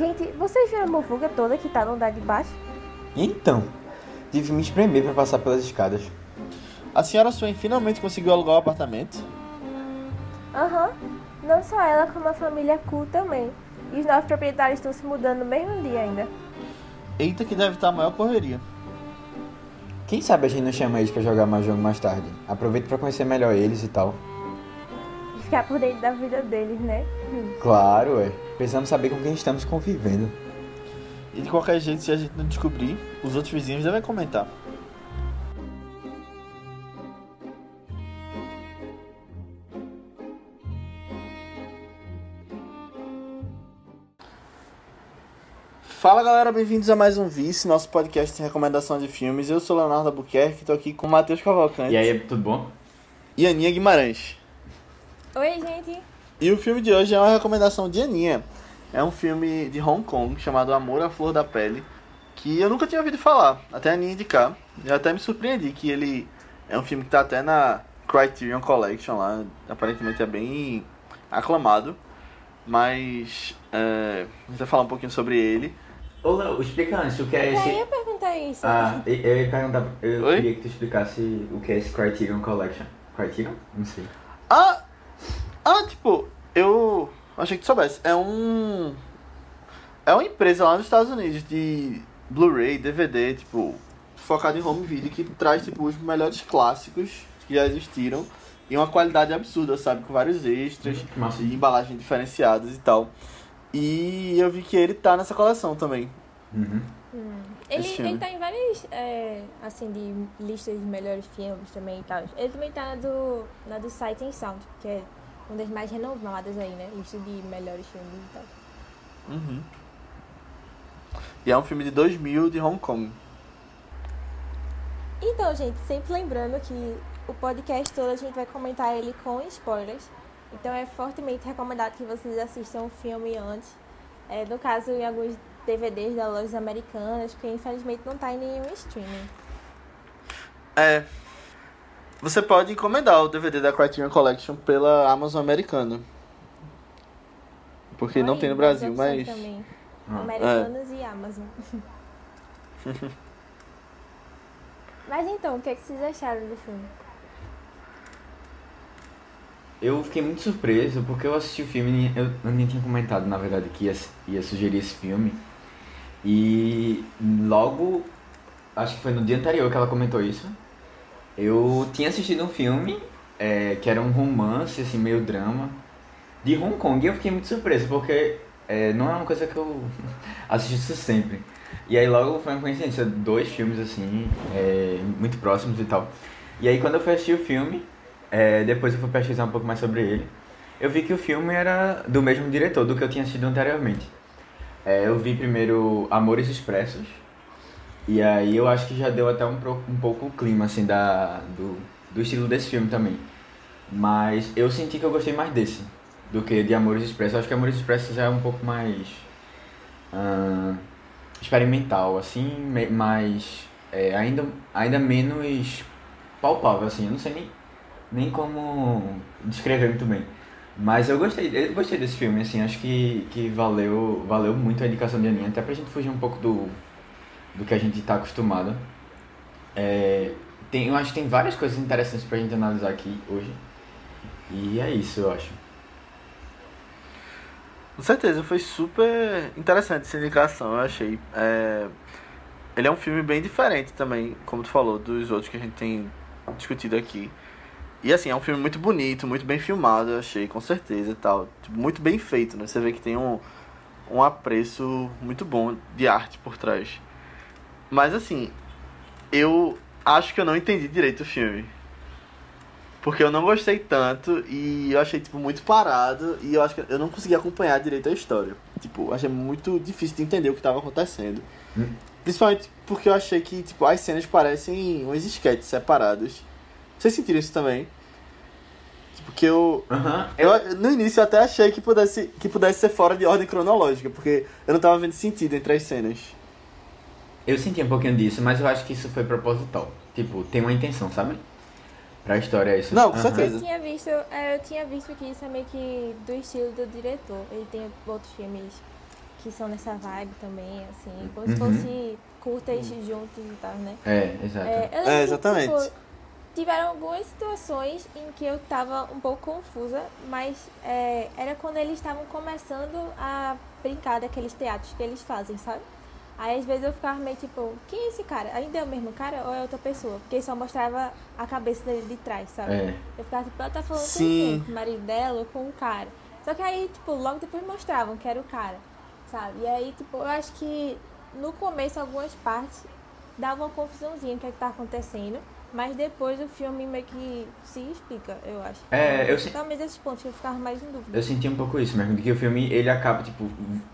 Gente, vocês viram a muvuga toda que tá no andar de baixo? Então, tive me espremer pra passar pelas escadas. A senhora Swain finalmente conseguiu alugar o apartamento? Aham. Não só ela, como a família Ku também. E os novos proprietários estão se mudando no mesmo dia ainda. Eita que deve estar a maior correria. Quem sabe a gente não chama eles pra jogar mais jogo mais tarde. Aproveita pra conhecer melhor eles e tal. Ficar por dentro da vida deles, né? Claro, ué. Precisamos saber com quem estamos convivendo. E de qualquer jeito, se a gente não descobrir, os outros vizinhos devem comentar. Fala galera, bem-vindos a mais um Vice, nosso podcast de recomendação de filmes. Eu sou Leonardo Albuquerque, tô aqui com o Matheus Cavalcante E aí, tudo bom? e Aninha Guimarães. Oi, gente. E o filme de hoje é uma recomendação de Aninha. É um filme de Hong Kong chamado Amor à Flor da Pele, que eu nunca tinha ouvido falar, até a Aninha indicar. Eu até me surpreendi que ele é um filme que tá até na Criterion Collection lá, aparentemente é bem aclamado. Mas é, a gente vai falar um pouquinho sobre ele. Ô, Léo, explica antes o que é Eu esse... ia perguntar isso. Ah, eu eu ia perguntar... Eu Oi? queria que tu explicasse o que é esse Criterion Collection. Criterion? Não sei. Ah, ah, tipo, eu achei que tu soubesse. É um. É uma empresa lá nos Estados Unidos de Blu-ray, DVD, tipo, focado em home video, que traz, tipo, os melhores clássicos que já existiram em uma qualidade absurda, sabe? Com vários extras massa. e embalagens diferenciadas e tal. E eu vi que ele tá nessa coleção também. Uhum. Hum. Ele, ele tá em várias, é, assim, de listas de melhores filmes também e tal. Ele também tá na do, na do Sight and Sound, que é uma das mais renovadas aí, né? Lista de melhores filmes e tal. Uhum. E é um filme de 2000 de Hong Kong. Então, gente, sempre lembrando que o podcast todo a gente vai comentar ele com spoilers. Então é fortemente recomendado que vocês assistam o filme antes. É, no caso, em alguns DVDs da lojas americanas, porque infelizmente não tá em nenhum streaming. É. Você pode encomendar o DVD da Criterion Collection pela Amazon americana. Porque não Aí, tem no Brasil, mas. Também. Ah. Americanas e Amazon. Mas então, o que, é que vocês acharam do filme? Eu fiquei muito surpreso porque eu assisti o filme, eu eu nem tinha comentado, na verdade, que ia, ia sugerir esse filme. E logo, acho que foi no dia anterior que ela comentou isso, eu tinha assistido um filme é, que era um romance, assim, meio drama, de Hong Kong. E eu fiquei muito surpreso porque é, não é uma coisa que eu assisto sempre. E aí logo foi uma coincidência, dois filmes assim, é, muito próximos e tal. E aí quando eu fui assistir o filme, é, depois eu fui pesquisar um pouco mais sobre ele, eu vi que o filme era do mesmo diretor do que eu tinha assistido anteriormente. É, eu vi primeiro Amores Expressos, e aí eu acho que já deu até um, um pouco o clima assim, da, do, do estilo desse filme também. Mas eu senti que eu gostei mais desse do que de Amores Expressos. Acho que Amores Expressos é um pouco mais ah, experimental, assim, mais é, ainda, ainda menos palpável, assim. Eu não sei nem, nem como descrever muito bem. Mas eu gostei, eu gostei desse filme, assim, acho que, que valeu, valeu muito a indicação de Aninha, até pra gente fugir um pouco do, do que a gente tá acostumado. É, tem, eu acho que tem várias coisas interessantes pra gente analisar aqui hoje. E é isso, eu acho. Com certeza, foi super interessante essa indicação, eu achei. É, Ele é um filme bem diferente também, como tu falou, dos outros que a gente tem discutido aqui. E assim, é um filme muito bonito, muito bem filmado, eu achei, com certeza e tal. Tipo, muito bem feito, né? Você vê que tem um, um apreço muito bom de arte por trás. Mas assim, eu acho que eu não entendi direito o filme. Porque eu não gostei tanto e eu achei, tipo, muito parado e eu acho que eu não consegui acompanhar direito a história. Tipo, eu achei muito difícil de entender o que estava acontecendo. Hum. Principalmente porque eu achei que, tipo, as cenas parecem uns esquetes separados. Vocês sentiram isso também? Tipo, que eu... Aham, Eu, no início eu até achei que pudesse, que pudesse ser fora de ordem cronológica, porque eu não tava vendo sentido entre as cenas. Eu senti um pouquinho disso, mas eu acho que isso foi proposital. Tipo, tem uma intenção, sabe? Pra história isso. Não, com Aham. certeza. Eu tinha visto, é, eu tinha visto que isso é meio que do estilo do diretor. Ele tem outros filmes que são nessa vibe também, assim, como se Uhum. fosse curtas juntos e tal, né? É, exato. É, É, que, exatamente. tipo, tiveram algumas situações em que eu tava um pouco confusa, mas é, era quando eles estavam começando a brincar daqueles teatros que eles fazem, sabe? Aí às vezes eu ficava meio tipo, quem é esse cara? Ainda é o mesmo cara ou é outra pessoa? Porque só mostrava a cabeça dele de trás, sabe? É. Eu ficava tipo, ela tá falando Sim. com quem? Com o marido dela ou com o cara? Só que aí, tipo, logo depois mostravam que era o cara, sabe? E aí, tipo, eu acho que no começo, algumas partes dava uma confusãozinha o que é que tá acontecendo. Mas depois o filme meio que se explica, eu acho. É, eu se- Pelo menos esses pontos que eu ficava mais em dúvida. Eu senti um pouco isso mesmo, de que o filme ele acaba, tipo,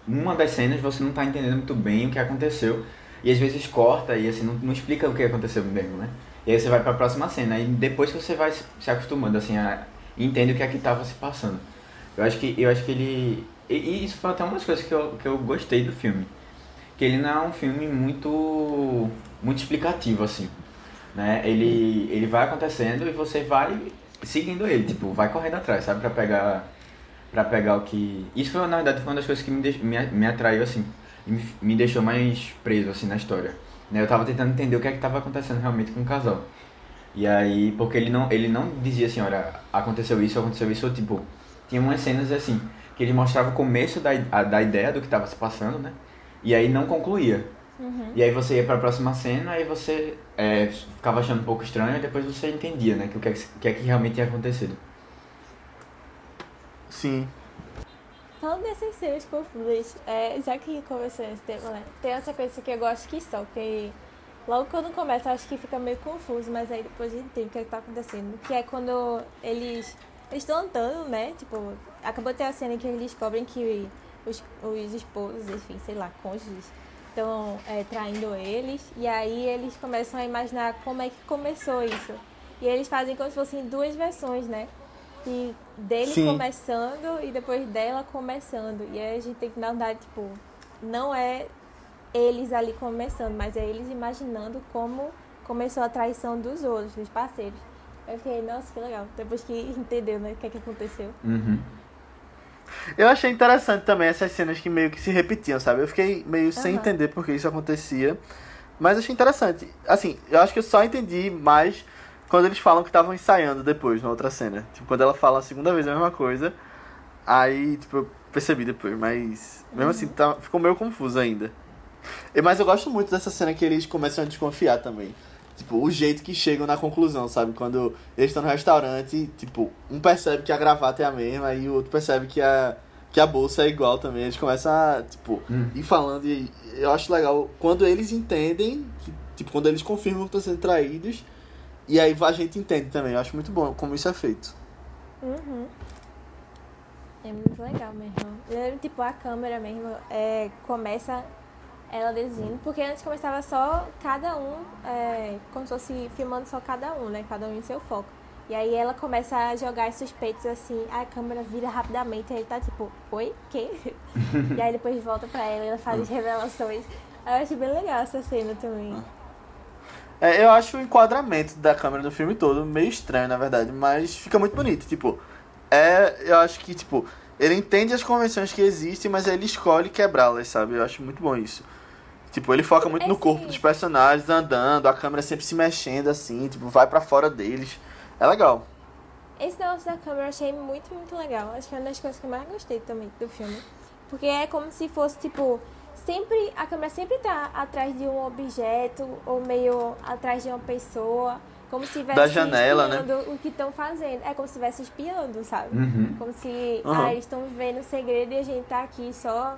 uma das cenas você não tá entendendo muito bem o que aconteceu. E às vezes corta e assim, não, não explica o que aconteceu mesmo, né? E aí você vai pra próxima cena. E depois você vai se se acostumando, assim, a, entende o que é que tava se passando. Eu acho que, eu acho que ele. E, e isso foi até uma das coisas que eu, que eu gostei do filme. Que ele não é um filme muito. muito explicativo, assim. Né? Ele, ele vai acontecendo e você vai seguindo ele, tipo, vai correndo atrás, sabe? Pra pegar. Pra pegar o que. Isso foi, na verdade, foi uma das coisas que me, me, me atraiu, assim. Me, me deixou mais preso, assim, na história. Né? Eu tava tentando entender o que é que tava acontecendo realmente com o casal. E aí, porque ele não, ele não dizia assim, olha, aconteceu isso, aconteceu isso, ou tipo, tinha umas cenas assim, que ele mostrava o começo da, a- da ideia do que tava se passando, né? E aí não concluía. Uhum. E aí você ia pra próxima cena, aí você é, ficava achando um pouco estranho, e depois você entendia, né? Que o que é que, que, é que realmente tinha acontecido. Sim. Falando dessas cenas confusas, é, já que começou esse tema, né? Tem uma sequência que eu gosto que só, que logo quando começa eu acho que fica meio confuso, mas aí depois a gente entende o que, é que tá acontecendo. Que é quando eles eles estão andando, né? Tipo, acabou de ter a cena em que eles descobrem que os, os esposos, enfim, sei lá, cônjuges, estão é, traindo eles. E aí eles começam a imaginar como é que começou isso. E eles fazem como se fossem duas versões, né? E dele Sim. começando e depois dela começando. E aí a gente tem que dar uma tipo, não é eles ali começando, mas é eles imaginando como começou a traição dos outros, dos parceiros. Eu fiquei, nossa, que legal. Depois que entendeu, né, o que é que aconteceu. Uhum. Eu achei interessante também essas cenas que meio que se repetiam, sabe? Eu fiquei meio sem Aham. entender porque isso acontecia. Mas achei interessante. Assim, eu acho que eu só entendi mais quando eles falam que estavam ensaiando depois, na outra cena. Tipo, quando ela fala a segunda vez a mesma coisa. Aí, tipo, eu percebi depois. Mas, mesmo assim, tá, ficou meio confuso ainda. E- Mas eu gosto muito dessa cena que eles começam a desconfiar também. Tipo, o jeito que chegam na conclusão, sabe? Quando eles estão no restaurante, tipo, um percebe que a gravata é a mesma e o outro percebe que a, que a bolsa é igual também. Eles começam a, tipo, Hum. ir falando e eu acho legal quando eles entendem, que, tipo, quando eles confirmam que estão sendo traídos e aí a gente entende também. Eu acho muito bom como isso é feito. Uhum. É muito legal mesmo. Eu tipo, a câmera mesmo é, começa ela desenhando, porque antes começava só cada um, é, como se fosse filmando só cada um, né? Cada um em seu foco. E aí ela começa a jogar os suspeitos assim, a câmera vira rapidamente, aí ele tá tipo, oi? Que? e aí depois volta pra ela e ela faz as revelações. Eu acho bem legal essa cena também. É, eu acho o enquadramento da câmera no filme todo meio estranho, na verdade, mas fica muito bonito. Tipo, é, eu acho que, tipo, ele entende as convenções que existem, mas ele escolhe quebrá-las, sabe? Eu acho muito bom isso. Tipo, ele foca muito no Esse- corpo dos personagens andando, a câmera sempre se mexendo assim, tipo, vai pra fora deles. É legal. Esse negócio da câmera eu achei muito, muito legal. Acho que é uma das coisas que eu mais gostei também do filme. Porque é como se fosse, tipo, sempre. A câmera sempre tá atrás de um objeto ou meio atrás de uma pessoa. Como se estivesse Da janela, né? o que estão fazendo. É como se estivesse espiando, sabe? Uhum. Como se Aham. ah, eles estão vendo o segredo e a gente tá aqui só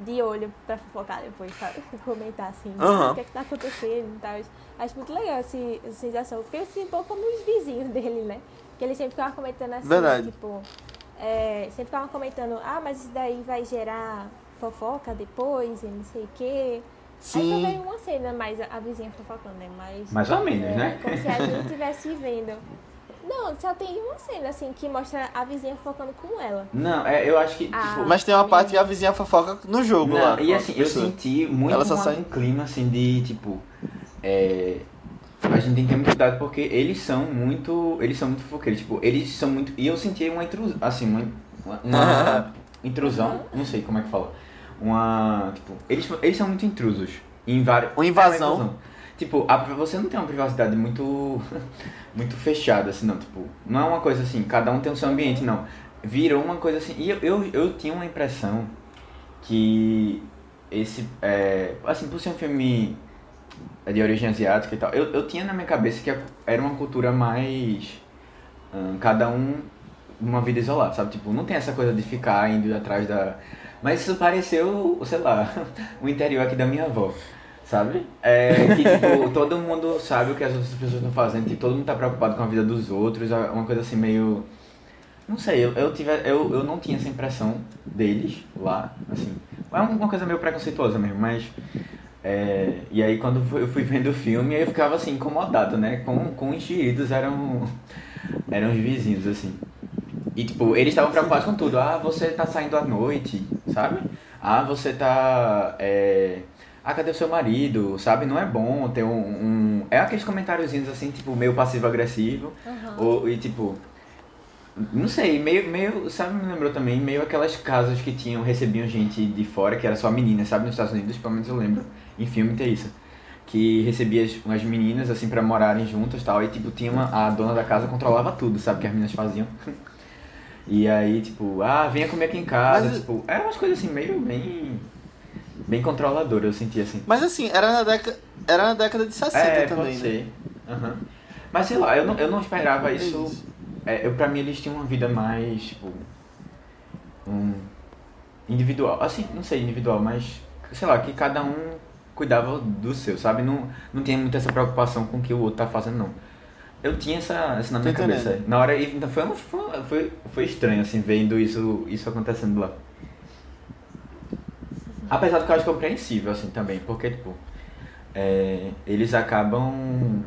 de olho pra fofocar depois, sabe? Comentar assim, Aham. o que é que tá acontecendo e tal. Acho muito legal essa, essa sensação. Eu Fiquei assim, um pouco como os vizinhos dele, né? Que eles sempre ficavam comentando assim, Verdade. tipo... é, sempre ficavam comentando, ah, mas isso daí vai gerar fofoca depois e não sei o quê. Aí só Sim. veio uma cena mais a, a vizinha fofocando, né? Mas... Mais ou menos, é, né? Como se a gente estivesse vendo. Não, só tem uma cena, assim, que mostra a vizinha focando com ela. Não, é, eu acho que, Ah. tipo... Mas tem uma parte que a vizinha fofoca no jogo Não, lá. e assim, eu pessoa. senti muito Ela só sai- um clima assim de tipo. é, a gente tem que ter muito cuidado porque eles são muito. Eles são muito fofoqueiros. Tipo, eles são muito. E eu senti uma intrusão. Assim, uma, uma- uma intrusão, não sei como é que fala. uma. Tipo, eles, eles são muito intrusos. Em vários. Uma invasão. É uma Tipo, a, você não tem uma privacidade muito. muito fechada, assim, não. Tipo, não é uma coisa assim, cada um tem o seu ambiente, não. Virou uma coisa assim. E eu, eu, eu tinha uma impressão que esse. É, assim, por ser um filme de origem asiática e tal, eu, eu tinha na minha cabeça que era uma cultura mais. Hum, cada um uma vida isolada, sabe? Tipo, não tem essa coisa de ficar indo atrás da. Mas isso pareceu, sei lá, o interior aqui da minha avó, sabe? É que, tipo, todo mundo sabe o que as outras pessoas estão fazendo, e todo mundo tá preocupado com a vida dos outros, é uma coisa assim meio. Não sei, eu, eu, tive, eu, eu não tinha essa impressão deles lá, assim. É uma coisa meio preconceituosa mesmo, mas. É, e aí quando eu fui vendo o filme, eu ficava assim, incomodado, né? Com, com enxeridos eram, eram os vizinhos, assim. E, tipo, eles estavam preocupados com tudo. Ah, você tá saindo à noite, sabe? Ah, você tá. É... Ah, cadê o seu marido? Sabe? Não é bom ter um. um... É aqueles comentáriozinhos assim, tipo, meio passivo-agressivo. Uhum. Ou, e tipo. Não sei, meio, meio. Sabe, me lembrou também? Meio aquelas casas que tinham, recebiam gente de fora, que era só menina, sabe? Nos Estados Unidos, pelo menos eu lembro. Em filme tem isso. Que recebia as, umas meninas, assim, pra morarem juntas e tal. E, tipo, tinha uma. A dona da casa controlava tudo, sabe? Que as meninas faziam. E aí, tipo, ah, venha comer aqui em casa. Mas, tipo, é umas coisas assim, meio bem. Bem controladora, eu senti assim. Mas assim, era na década, era na década de 60 é, também. Né? Uhum. Mas sei lá, eu não, eu não esperava é isso. isso. É, eu, pra mim eles tinham uma vida mais, tipo. Um, individual. Assim, não sei, individual, mas. Sei lá, que cada um cuidava do seu, sabe? Não, não tinha muita essa preocupação com o que o outro tá fazendo, não. Eu tinha essa, essa na minha Tô cabeça. Entendendo. Na hora, então foi, foi, foi, foi estranho, assim, vendo isso, isso acontecendo lá. Apesar do que eu acho compreensível, assim, também, porque, tipo, é, eles acabam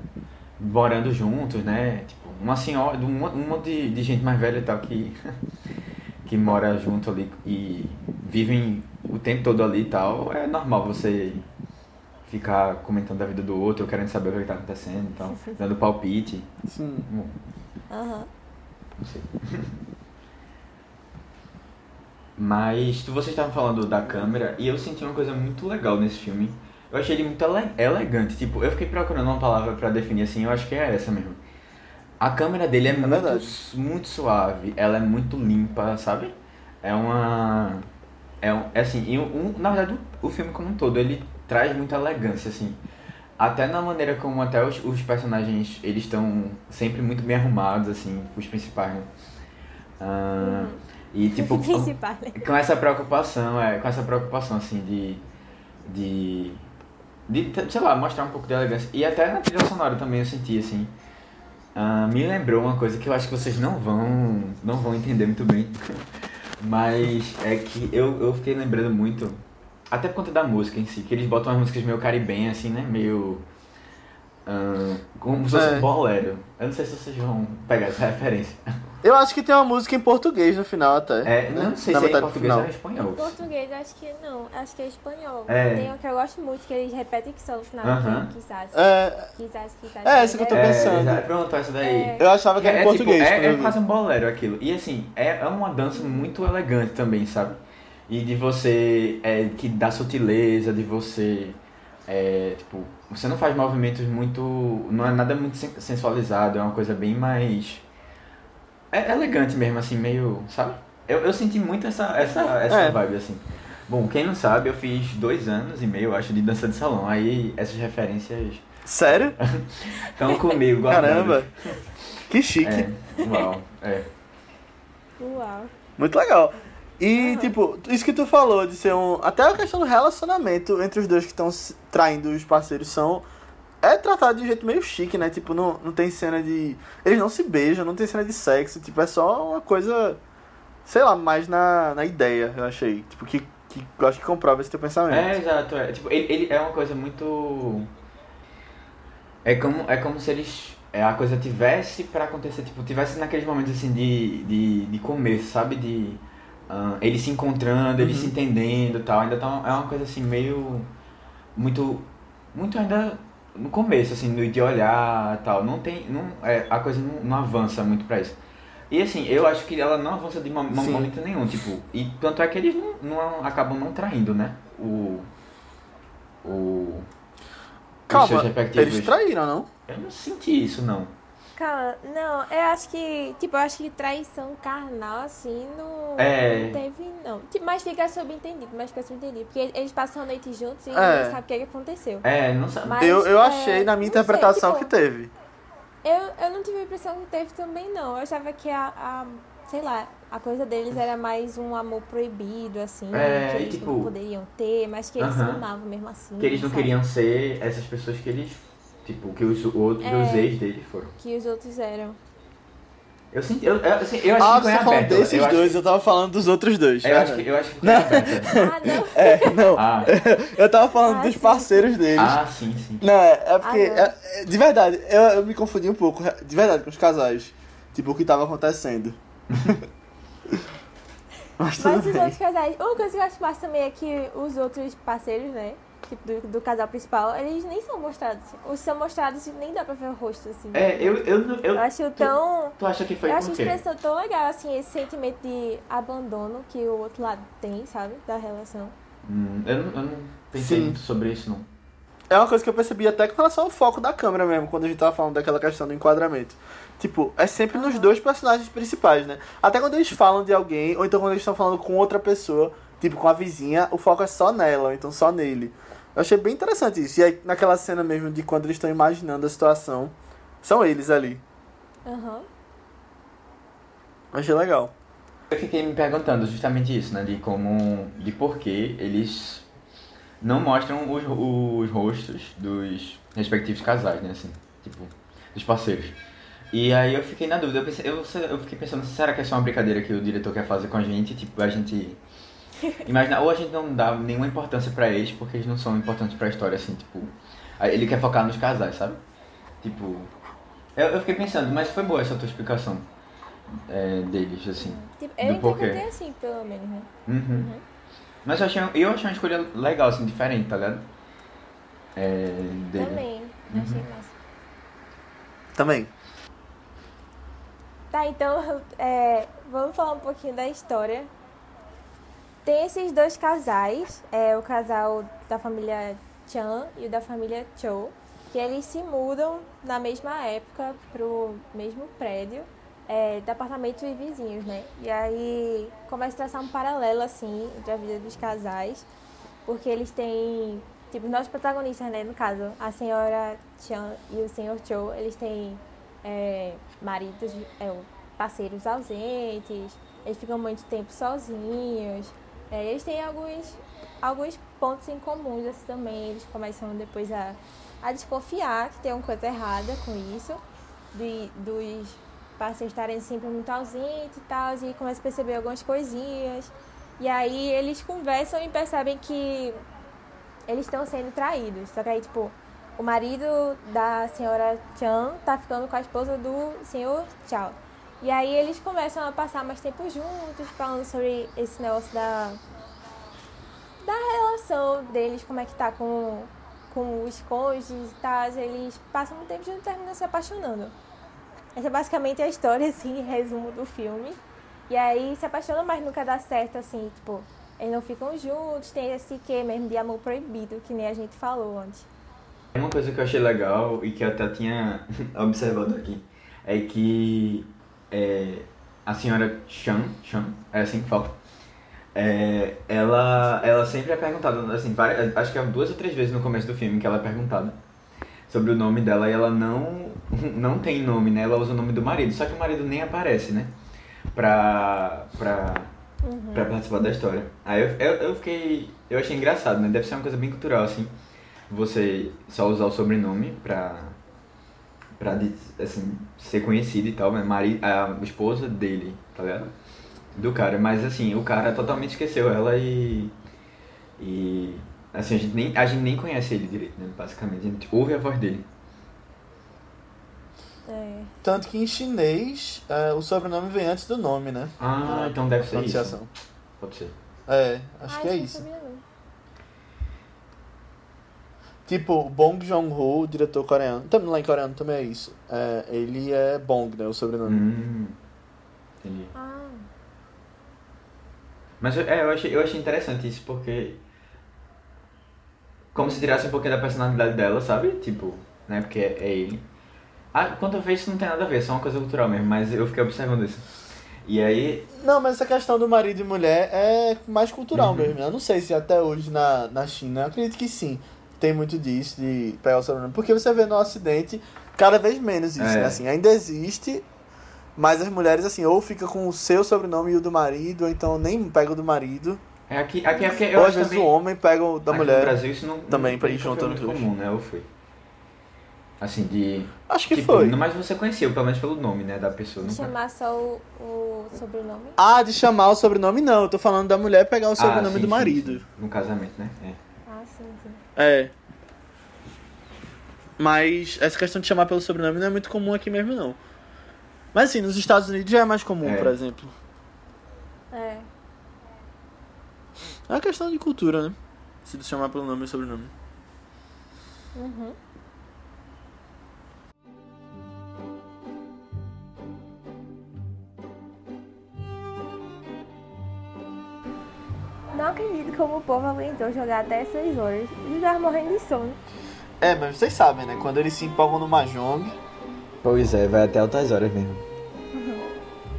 morando juntos, né? Tipo, uma senhora, um, um monte de, de gente mais velha e tal que, que mora junto ali e vivem o tempo todo ali e tal. É normal você ficar comentando da vida do outro, querendo saber o que está acontecendo, então, dando palpite. Sim. Aham. Não sei. Mas vocês estavam falando da câmera e eu senti uma coisa muito legal nesse filme. Eu achei ele muito ele elegante. Tipo, eu fiquei procurando uma palavra para definir assim, eu acho que é essa mesmo. A câmera dele é, é muito, muito suave, ela é muito limpa, sabe? É uma. É, um, é assim, e um, na verdade o filme como um todo, ele traz muita elegância, assim. Até na maneira como até os, os personagens, eles estão sempre muito bem arrumados, assim, os principais, né? Ah, uhum. E, tipo, com essa preocupação, é, com essa preocupação, assim, de, de, de, sei lá, mostrar um pouco de elegância. E até na trilha sonora também eu senti, assim, uh, me lembrou uma coisa que eu acho que vocês não vão, não vão entender muito bem. Mas é que eu, eu fiquei lembrando muito até por conta da música em si, que eles botam umas músicas meio caribenhas, assim, né? Meio. Uh, como se fosse é. um bolero. Eu não sei se vocês vão pegar essa referência. Eu acho que tem uma música em português no final até. É, né? não sei Na se é em português ou em espanhol. Em português acho que não, acho que é espanhol. É. Tem um que eu gosto muito, que eles repetem que só no final, uh -huh. quizás. É, quizás, quizás. É, essa que eu tô pensando. É, pronto, essa daí. É. Eu achava que, era em é, português. Tipo, é, é quase um bolero aquilo. E assim, é, é uma dança muito elegante também, sabe? E de você, é, que dá sutileza, de você, é, tipo, você não faz movimentos muito, não é nada muito sensualizado, é uma coisa bem mais, é elegante mesmo, assim, meio, sabe? Eu, eu senti muito essa, essa, essa é. vibe, assim. Bom, quem não sabe, eu fiz dois anos e meio, acho, de dança de salão. Aí essas referências. Sério? Estão comigo, guardadas. Caramba! Que chique! É, uau, é. Uau. Muito legal. E, uhum. tipo, isso que tu falou de ser um. Até a questão do relacionamento entre os dois que estão traindo os parceiros são. É tratado de um jeito meio chique, né? Tipo, não, não tem cena de. Eles não se beijam, não tem cena de sexo. Tipo, é só uma coisa. Sei lá, mais na, na ideia, eu achei. Tipo, que, que eu acho que comprova esse teu pensamento. É, exato. É, tipo, ele, ele é uma coisa muito. É como, é como se eles. É, a coisa tivesse para acontecer, tipo, tivesse naqueles momentos assim de, de, de começo, sabe? De Uh, eles se encontrando, eles se uhum. entendendo e tal. Ainda tá, é uma coisa assim meio. Muito. Muito ainda no começo, assim, de olhar e tal. Não tem. Não, é, a coisa não, não avança muito pra isso. E assim, eu acho que ela não avança de momento nenhum, tipo, e tanto é que eles não, não acabam não traindo, né? O. O. Calma, eles traíram, não? Eu não senti isso, não. Calma, não, eu acho que, tipo, eu acho que traição carnal, assim, não, É. não teve, não. Tipo, mas fica subentendido, mas fica subentendido. Porque eles passam a noite juntos e É. ninguém sabe o que, que aconteceu. É, não sabe. Mas, eu eu é, achei na minha não sei, interpretação tipo, que teve. Eu, eu não tive a impressão que teve também, não. Eu achava que a, a sei lá, a coisa deles era mais um amor proibido, assim, É, que eles tipo- não poderiam ter, mas que eles se Aham. amavam mesmo assim. Que eles não sabe? queriam ser essas pessoas que eles. Tipo, que os outros, É. os ex deles foram. Que os outros eram. Eu senti. Eu, eu, assim, eu acho Ah, que foi você tá aberto. desses eu acho- dois, eu tava falando dos outros dois. Eu acho que, eu acho que foi aberto. Ah, não. É, não. Ah, Eu tava falando Ah, dos sim. parceiros deles. ah, sim, sim. Não, é, é porque. Ah, não. é- é- de verdade, eu, eu me confundi um pouco. De verdade, com os casais. Tipo, o que tava acontecendo. Mas Mas os outros casais. Uma coisa que eu acho massa também é que os outros parceiros, né? Tipo, do, do casal principal, eles nem são mostrados. Os são mostrados e nem dá pra ver o rosto, assim. É, eu. eu, eu, Eu acho tão. Tu acha que foi eu acho expressão tão legal, assim, esse sentimento de abandono que o outro lado tem, sabe? Da relação. Hum, eu, não, eu não pensei Sim. muito sobre isso, não. É uma coisa que eu percebi até com relação ao foco da câmera mesmo, quando a gente tava falando daquela questão do enquadramento. Tipo, é sempre nos dois personagens principais, né? Até quando eles falam de alguém, ou então quando eles estão falando com outra pessoa, tipo com a vizinha, o foco é só nela, ou então só nele. Eu achei bem interessante isso. E aí, naquela cena mesmo de quando eles estão imaginando a situação, são eles ali. Aham. Eu achei legal. Eu fiquei me perguntando justamente isso, né? De como. De por que eles não mostram os, os rostos dos respectivos casais, né? Assim, tipo, dos parceiros. E aí eu fiquei na dúvida, eu, pensei, eu, eu fiquei pensando, será que é só uma brincadeira que o diretor quer fazer com a gente? Tipo, a gente. Imagina, ou a gente não dá nenhuma importância pra eles, porque eles não são importantes pra história, assim, tipo. Ele quer focar nos casais, sabe? Tipo. Eu, eu fiquei pensando, mas foi boa essa tua explicação é, deles, assim. Tipo, eu Do porquê. assim, pelo menos, né? Uhum. Mas eu achei, eu achei uma escolha legal, assim, diferente, tá ligado? É, dele. Também. Uhum. Achei massa. Também. Tá, então é, vamos falar um pouquinho da história. Tem esses dois casais, é, o casal da família Chan e o da família Cho, que eles se mudam na mesma época pro mesmo prédio, é, de apartamentos e vizinhos, né? E aí começa a traçar um paralelo, assim, entre a vida dos casais, porque eles têm, tipo, nossos protagonistas, né, no caso, a senhora Chan e o senhor Cho, eles têm é, maridos, é, parceiros ausentes, eles ficam muito tempo sozinhos. É, eles têm alguns, alguns pontos em comuns assim, também. Eles começam depois a, a desconfiar que tem uma coisa errada com isso, de, dos parceiros estarem sempre muito ausentes e tal, e começam a perceber algumas coisinhas. E aí eles conversam e percebem que eles estão sendo traídos. Só que aí, tipo, o marido da senhora Chan tá ficando com a esposa do senhor Chao. E aí eles começam a passar mais tempo juntos, falando sobre esse negócio da, da relação deles, como é que tá com, com os cônjuges e tal. Eles passam muito tempo juntos e terminam se apaixonando. Essa é basicamente a história, assim, resumo do filme. E aí se apaixonam, mas nunca dá certo, assim, tipo, eles não ficam juntos, tem esse quê mesmo de amor proibido, que nem a gente falou antes. Uma coisa que eu achei legal e que eu até tinha observado aqui é que é, a senhora Chan, Chan, é assim que fala, é, ela, ela sempre é perguntada, assim, várias, acho que é duas ou três vezes no começo do filme que ela é perguntada sobre o nome dela e ela não, não tem nome, né? Ela usa o nome do marido, só que o marido nem aparece, né? Pra, pra, Uhum. pra participar da história. Aí eu, eu, eu fiquei. Eu achei engraçado, né? Deve ser uma coisa bem cultural, assim. Você só usar o sobrenome pra. Pra assim, ser conhecido e tal, né? Mari, a esposa dele, tá ligado? Do cara. Mas assim, o cara totalmente esqueceu ela e. E. Assim, a gente nem, a gente nem conhece ele direito, né? Basicamente. A gente ouve a voz dele. É. Tanto que em chinês é, o sobrenome vem antes do nome, né? Ah, então deve ser isso. Pode ser. É, acho Ah, que é isso. sabia, não. Tipo, Bong Joon-ho, diretor coreano, também lá em coreano também é isso. É, ele é Bong, né, o sobrenome. Hum. Entendi. Ah, Mas eu- é, eu, achei, eu achei interessante isso porque. Como se tirasse um pouquinho da personalidade dela, sabe? Tipo, né? Porque é, é ele. Ah, quando eu vejo isso não tem nada a ver, é só uma coisa cultural mesmo, mas eu fiquei observando isso. E aí. Não, mas essa questão do marido e mulher é mais cultural Uhum. mesmo. Eu não sei se até hoje na, na China, eu acredito que sim. Tem muito disso de pegar o sobrenome. Porque você vê no Ocidente cada vez menos isso, É. né? Assim, ainda existe, mas as mulheres, assim, ou fica com o seu sobrenome e o do marido, ou então nem pega o do marido. É aqui, aqui é porque eu ou às acho vezes também, o homem pega o da aqui mulher. No Brasil isso não. também, não, pra ir juntando muito os dois. comum, né? Ou foi? Assim, de. Acho que tipo, foi. Mas você conhecia, pelo menos pelo nome, né? Da pessoa. Nunca... chamar só o, o sobrenome. Ah, de chamar o sobrenome não. Eu tô falando da mulher pegar o Ah, sobrenome sim, do sim, marido. sim. No casamento, né? É. Ah, sim, sim. É. Mas essa questão de chamar pelo sobrenome não é muito comum aqui mesmo, não. Mas assim, nos Estados Unidos já é mais comum, É. por exemplo. É. É uma questão de cultura, né? Se tu chamar pelo nome e sobrenome. Uhum. Não acredito como o povo aguentou jogar até 6 horas. E tava morrendo de sono. É, mas vocês sabem, né? Quando eles se empolgam no Mahjong. Pois é, vai até altas horas mesmo.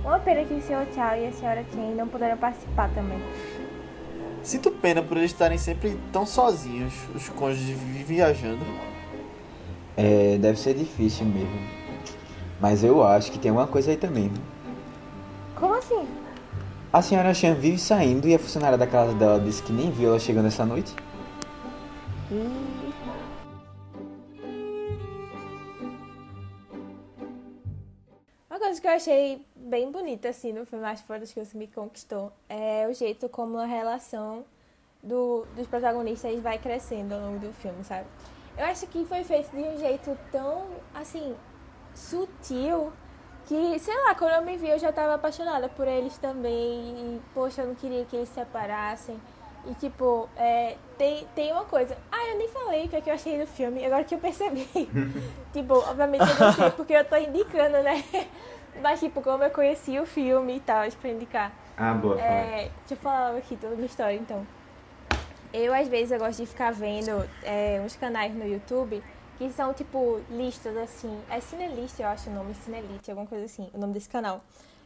Uma pena que o Sr. Chow e a Sra. Chen não puderam participar também. Sinto pena por eles estarem sempre tão sozinhos, os cônjuges vi- viajando. É, deve ser difícil mesmo. Mas eu acho que tem uma coisa aí também. viu? Como assim? A senhora Chan vive saindo e a funcionária da casa dela disse que nem viu ela chegando essa noite. Uma coisa que eu achei bem bonita, assim, no filme, acho que foi das coisas que me conquistou, é o jeito como a relação do, dos protagonistas vai crescendo ao longo do filme, sabe? Eu acho que foi feito de um jeito tão, assim, sutil, que, sei lá, quando eu me vi eu já tava apaixonada por eles também, e, poxa, eu não queria que eles se separassem. E, tipo, é, tem, tem uma coisa. Ah, eu nem falei o que, é que eu achei do filme, agora que eu percebi. tipo, obviamente eu não sei porque eu tô indicando, né? Mas, tipo, como eu conheci o filme e tal, acho que pra indicar. Ah, boa. É, deixa eu falar aqui toda a história, então. Eu, às vezes, eu gosto de ficar vendo é, uns canais no YouTube que são, tipo, listas, assim. É Cinelist, eu acho o nome, Cinelist, alguma coisa assim, o nome desse canal.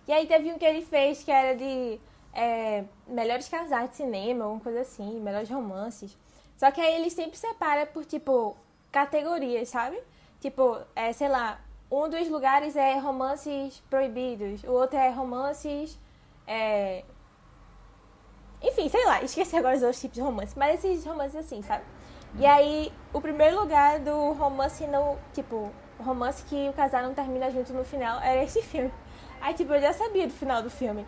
E aí teve um que ele fez que era de é, melhores casais de cinema, alguma coisa assim, melhores romances. Só que aí ele sempre separa por, tipo, categorias, sabe? Tipo, é, sei lá, um dos lugares é romances proibidos, o outro é romances. É... Enfim, sei lá, esqueci agora os outros tipos de romance, mas esses romances assim, sabe? E aí, o primeiro lugar do romance não. Tipo, romance que o casal não termina junto no final era esse filme. Aí, tipo, eu já sabia do final do filme.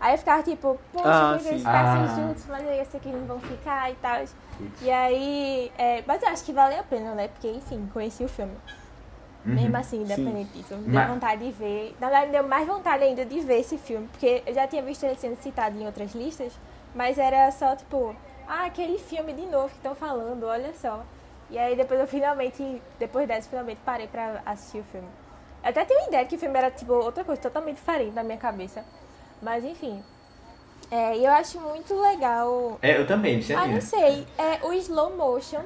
Aí eu ficava tipo, poxa, Ah, eu queria que eles sim. ficassem Ah. juntos, mas eu ia ser que eles não vão ficar e tal. E aí. é, mas eu acho que valeu a pena, né? Porque, enfim, conheci o filme. Uhum. Mesmo assim, independente disso. Me deu Mas- vontade de ver. Na verdade, me deu mais vontade ainda de ver esse filme. Porque eu já tinha visto ele sendo citado em outras listas. Mas era só, tipo, ah, aquele filme de novo que estão falando, olha só. E aí depois eu finalmente, depois dessa, finalmente parei pra assistir o filme. Eu até tenho uma ideia que o filme era, tipo, outra coisa totalmente diferente na minha cabeça. Mas enfim. É, e eu acho muito legal. É, eu também, você Ah, viu? não sei. É o slow motion.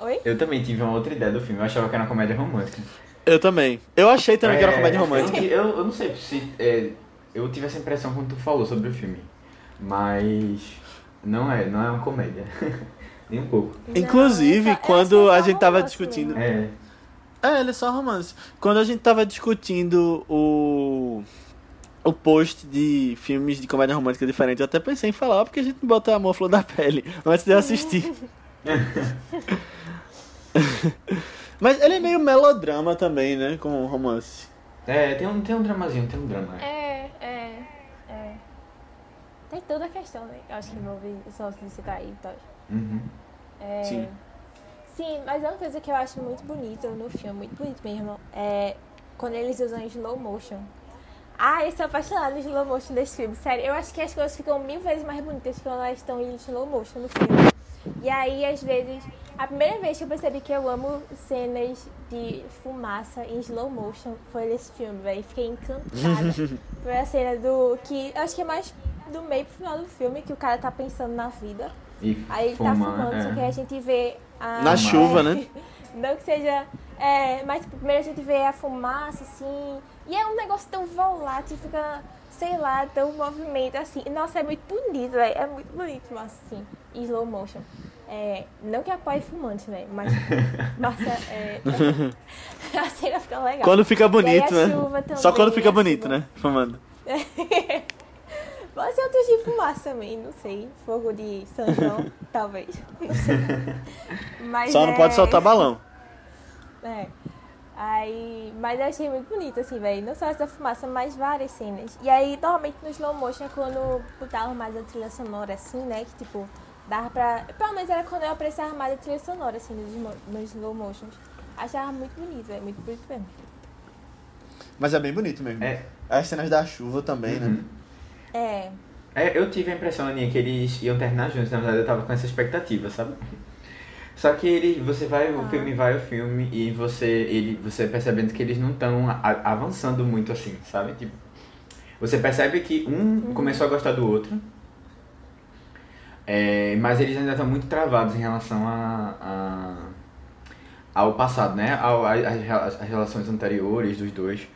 Oi? Eu também tive uma outra ideia do filme. Eu achava que era uma comédia romântica. Eu também. Eu achei também que era É, comédia romântica. eu, eu não sei se. é, eu tive essa impressão quando tu falou sobre o filme. Mas. Não é, não é uma comédia. Nem um pouco. Inclusive, Não, é só- é quando só a gente tava discutindo- mesmo. É. É, ele é só romance. Quando a gente tava discutindo o. O post de filmes de comédia romântica diferente, eu até pensei em falar, porque a gente bota amor à flor da pele antes de eu assistir. Mas ele é meio melodrama também, né? Com romance. É, tem um, tem um dramazinho, tem um drama. é. É, é, é. Tem toda a questão, né? Eu acho que envolve os nossos de citar aí e tal. Uhum. É... Sim. Sim, mas é uma coisa que eu acho muito bonita no filme, muito bonito mesmo, é quando eles usam slow motion. Ah, eu sou apaixonada em slow motion desse filme, sério. Eu acho que as coisas ficam mil vezes mais bonitas quando elas estão em slow motion no filme. E aí, às vezes, a primeira vez que eu percebi que eu amo cenas de fumaça em slow motion foi nesse filme, velho. Fiquei encantada. foi a cena do. que acho que é mais do meio pro final do filme, que o cara tá pensando na vida. E Aí ele tá fumar, fumando, é. só que a gente vê a. Na chuva, né? Não que seja. É, mas tipo, primeiro a gente vê a fumaça, assim. E é um negócio tão volátil, fica, sei lá, tão movimento assim. Nossa, é muito bonito, velho. É muito bonito, mas assim, em slow motion. É, não que apoie fumante, né? Mas, massa, é, a cena fica legal. Quando fica bonito, né? também, Só quando fica bonito, chuva. né? Fumando. Pode ser outro tipo de fumaça também, não sei. Fogo de São João, talvez. Não sei. Mas Só não é- pode soltar balão. É. Aí, mas eu achei muito bonito, assim, velho. Não só essa fumaça, mas várias cenas. E aí, normalmente no slow motion é quando botava mais a trilha sonora, assim, né? Que tipo, dava pra. Pelo menos era quando eu apreciava mais a trilha sonora, assim, nos, nos slow motions. Achava muito bonito, velho. Muito bonito mesmo. Mas é bem bonito mesmo. É. As cenas da chuva também, né? Uhum. É. É, eu tive a impressão, Aninha, que eles iam terminar juntos, na verdade eu tava com essa expectativa, sabe? Só que ele, você vai, o Ah. filme vai o filme e você, ele, você percebendo que eles não estão avançando muito assim, sabe? Tipo, você percebe que um começou a gostar do outro, é, mas eles ainda estão muito travados em relação a, a- ao passado, né? Ao, relações anteriores dos dois.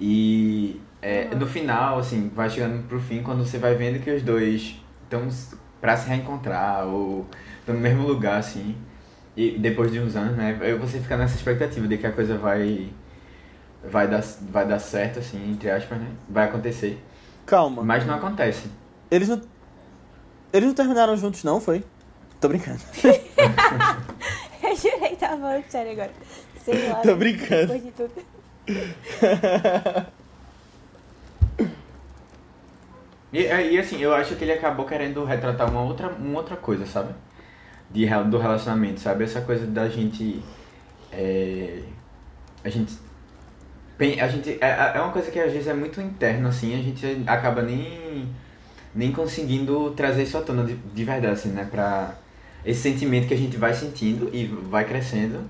E é, Uhum. no final, assim, vai chegando pro fim quando você vai vendo que os dois estão pra se reencontrar ou estão no mesmo lugar, assim. E depois de uns anos, né? Aí você fica nessa expectativa de que a coisa vai vai dar, vai dar certo, assim, entre aspas, né? Vai acontecer. Calma. Mas não acontece. Eles não. Eles não terminaram juntos, não, foi? Tô brincando. Eu jurei que tava falando sério agora. Sei lá. Tô brincando. Depois de tudo. E, e assim, eu acho que ele acabou querendo retratar uma outra, uma outra coisa, sabe? De, do relacionamento, sabe? Essa coisa da gente. é, a gente. A gente é, é uma coisa que às vezes é muito interna, assim, a gente acaba nem, nem conseguindo trazer isso à tona de, de verdade, assim, né? Pra esse sentimento que a gente vai sentindo e vai crescendo,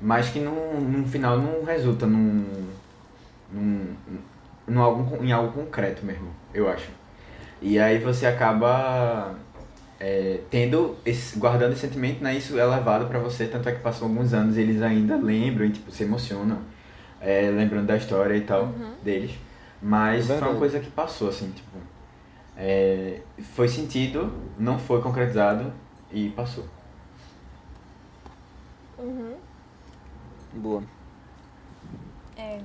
mas que no, no final não resulta num, num, num algo, em algo concreto mesmo, eu acho. E aí você acaba é, tendo esse, guardando esse sentimento, né? Isso é levado pra você, tanto é que passou alguns anos e eles ainda lembram e tipo, se emocionam, é, lembrando da história e tal deles. Mas foi Verdade. uma coisa que passou, assim, tipo. é, foi sentido, não foi concretizado e passou. Uhum. Boa. É.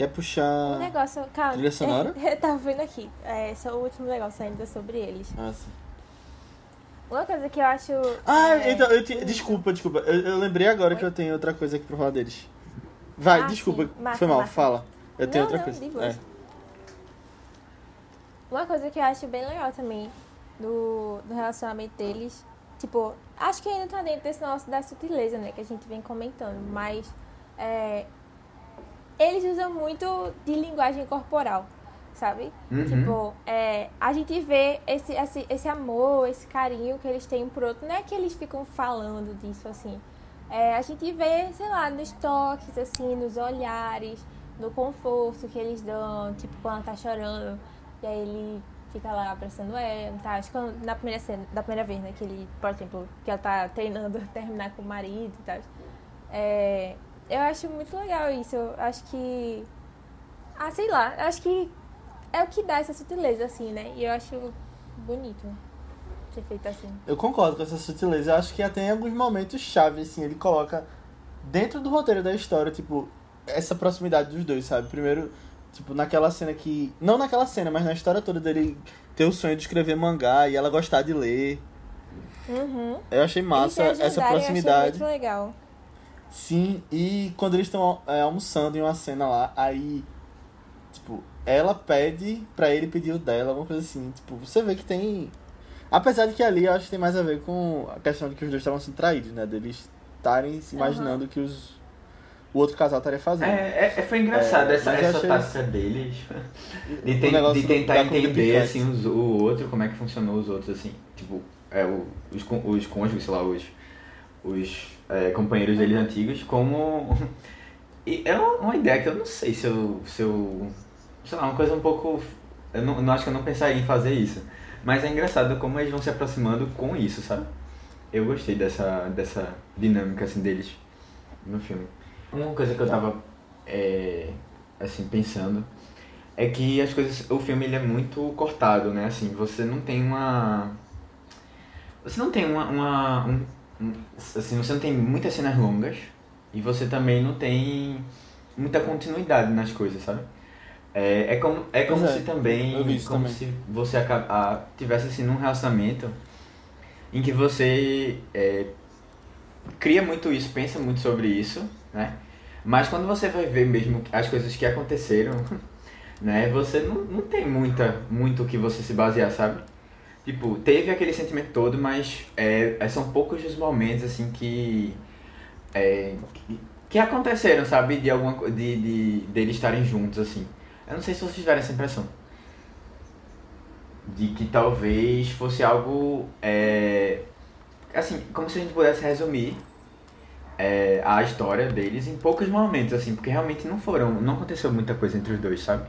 Quer Um puxar. negócio, calma. Trilha sonora? Eu tava vendo aqui. É só o último negócio ainda sobre eles. Ah, sim. Uma coisa que eu acho. Ah, é, então, eu tinha. Desculpa, desculpa. Eu, eu lembrei agora que eu tenho outra coisa aqui pra falar deles. Vai, Ah, desculpa. Foi mal, fala. Eu tenho Não, outra não, coisa. É. Uma coisa que eu acho bem legal também do, do relacionamento deles. Tipo, acho que ainda tá dentro desse negócio da sutileza, né? Que a gente vem comentando. Mas é, eles usam muito de linguagem corporal, sabe? Uhum. Tipo, é, a gente vê esse, esse, esse amor, esse carinho que eles têm um por outro. Não é que eles ficam falando disso assim. É, a gente vê, sei lá, nos toques, assim, nos olhares, no conforto que eles dão, tipo, quando ela tá chorando, e aí ele fica lá abraçando ela, tá? Acho que na primeira cena, da primeira vez, né, que ele, por exemplo, que ela tá treinando terminar com o marido e tal. É, eu acho muito legal isso. Eu acho que. Ah, sei lá, eu acho que é o que dá essa sutileza, assim, né? E eu acho bonito ser feito assim. Eu concordo com essa sutileza. Eu acho que até em alguns momentos chave, assim, ele coloca dentro do roteiro da história, tipo, essa proximidade dos dois, sabe? Primeiro, tipo, naquela cena que. Não naquela cena, mas na história toda dele ter o sonho de escrever mangá e ela gostar de ler. Uhum. Eu achei massa essa ajudarem, eu proximidade. achei muito legal. Sim, e quando eles estão é, almoçando em uma cena lá, aí, tipo, ela pede pra ele pedir o dela, alguma coisa assim. Tipo, você vê que tem. Apesar de que ali eu acho que tem mais a ver com a questão de que os dois estavam sendo traídos, né? Deles estarem se imaginando que os, o outro casal estaria fazendo. É, é, foi engraçado É, essa, essa achei- tática deles. De, ten- de tentar entender assim os- o outro, como é que funcionou os outros, assim. Tipo, é, o- os, os cônjuges, sei lá, os, os é, companheiros deles antigos, como. E é uma ideia que eu não sei se eu. Se eu sei lá, uma coisa um pouco. Eu não, não acho que eu não pensaria em fazer isso. Mas é engraçado como eles vão se aproximando com isso, sabe? Eu gostei dessa, dessa dinâmica assim deles no filme. Uma coisa que eu tava é, assim pensando é que as coisas, o filme ele é muito cortado, né? Assim, você não tem uma você não tem uma, uma um- um- assim, você não tem muitas cenas longas e você também não tem muita continuidade nas coisas, sabe? É, é como, é como Pois é, se também, como também. se você a- tivesse assim num relacionamento em que você é, cria muito isso, pensa muito sobre isso, né? Mas quando você vai ver mesmo as coisas que aconteceram, né? Você não, não tem muita, muito o que você se basear, sabe? Tipo, teve aquele sentimento todo, mas é, é- são poucos os momentos, assim, que... é, que, aconteceram, sabe? De alguma de, de deles estarem juntos, assim. Eu não sei se vocês tiveram essa impressão. De que talvez fosse algo... é, assim, como se a gente pudesse resumir é, a história deles em poucos momentos, assim, porque realmente não foram, não aconteceu muita coisa entre os dois, sabe?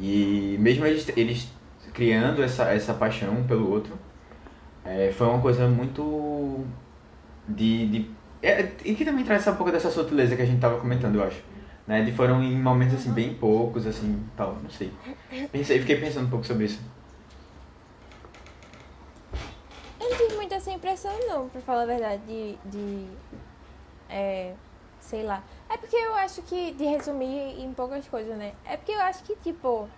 E mesmo eles, eles criando essa, essa paixão pelo outro, é, foi uma coisa muito de, de é, e que também traz um pouco dessa sutileza que a gente tava comentando, eu acho. Né? De foram em momentos assim bem poucos, assim, tal, não sei. Pensei, fiquei pensando um pouco sobre isso. Eu não tive muito essa impressão, não, pra falar a verdade, de. de é, sei lá. É porque eu acho que, de resumir em poucas coisas, né? É porque eu acho que, tipo.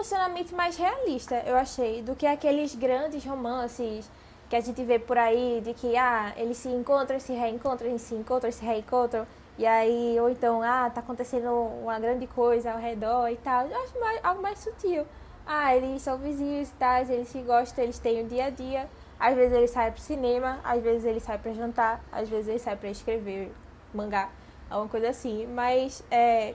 Relacionamento mais realista, eu achei, do que aqueles grandes romances que a gente vê por aí, de que, ah, eles se encontram, se reencontram, eles se encontram, se reencontram. E aí, ou então, ah, tá acontecendo uma grande coisa ao redor e tal. Eu acho mais, algo mais sutil. Ah, eles são vizinhos e tal, eles se gostam, eles têm o dia a dia. Às vezes eles saem pro cinema, às vezes eles saem pra jantar, às vezes eles saem pra escrever mangá, alguma coisa assim. Mas, é,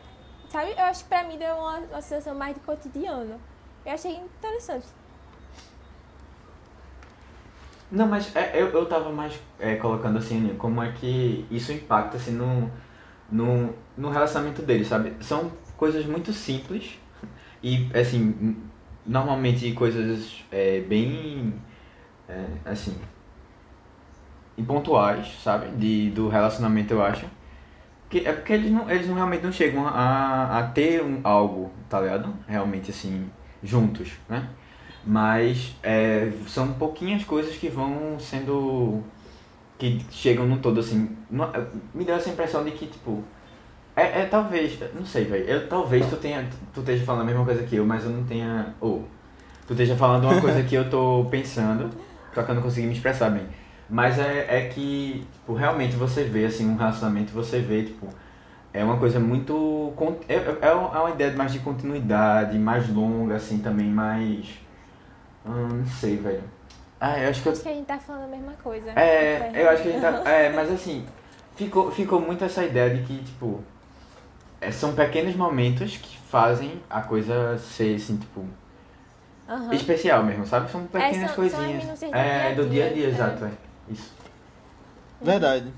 sabe, eu acho que pra mim deu uma, uma sensação mais de cotidiano. Eu achei interessante. Não, mas é, eu, eu tava mais é, colocando assim, né, como é que isso impacta assim no, no, no relacionamento deles, sabe? São coisas muito simples e, assim, normalmente coisas é, bem, é, assim, impontuais, sabe? De, do relacionamento, eu acho. Que, é porque eles, não, eles não realmente não chegam a, a ter um, algo, tá ligado? Realmente, assim, juntos, né? Mas é, são pouquinhas coisas que vão sendo. que chegam num todo assim. Não- me deu essa impressão de que, tipo. É, é talvez. Não sei, velho. Talvez tu tenha. Tu esteja falando a mesma coisa que eu, mas eu não tenha. Ou. tu esteja falando uma coisa que eu tô pensando, só que eu não consegui me expressar bem. Mas é, é que, tipo, realmente você vê, assim, um relacionamento, você vê, tipo, é uma coisa muito. con- É, é, é uma ideia mais de continuidade, mais longa, assim, também, mais. Hum, não sei, velho. Ah, eu acho que eu Acho que a gente tá falando a mesma coisa. é, eu acho que a gente tá. É, mas assim, ficou, ficou muito essa ideia de que, tipo, é, são pequenos momentos que fazem a coisa ser, assim, tipo, Aham. especial mesmo, sabe? São pequenas são- são as coisinhas. do é, do dia a dia, dia, exato, é. Isso. Verdade.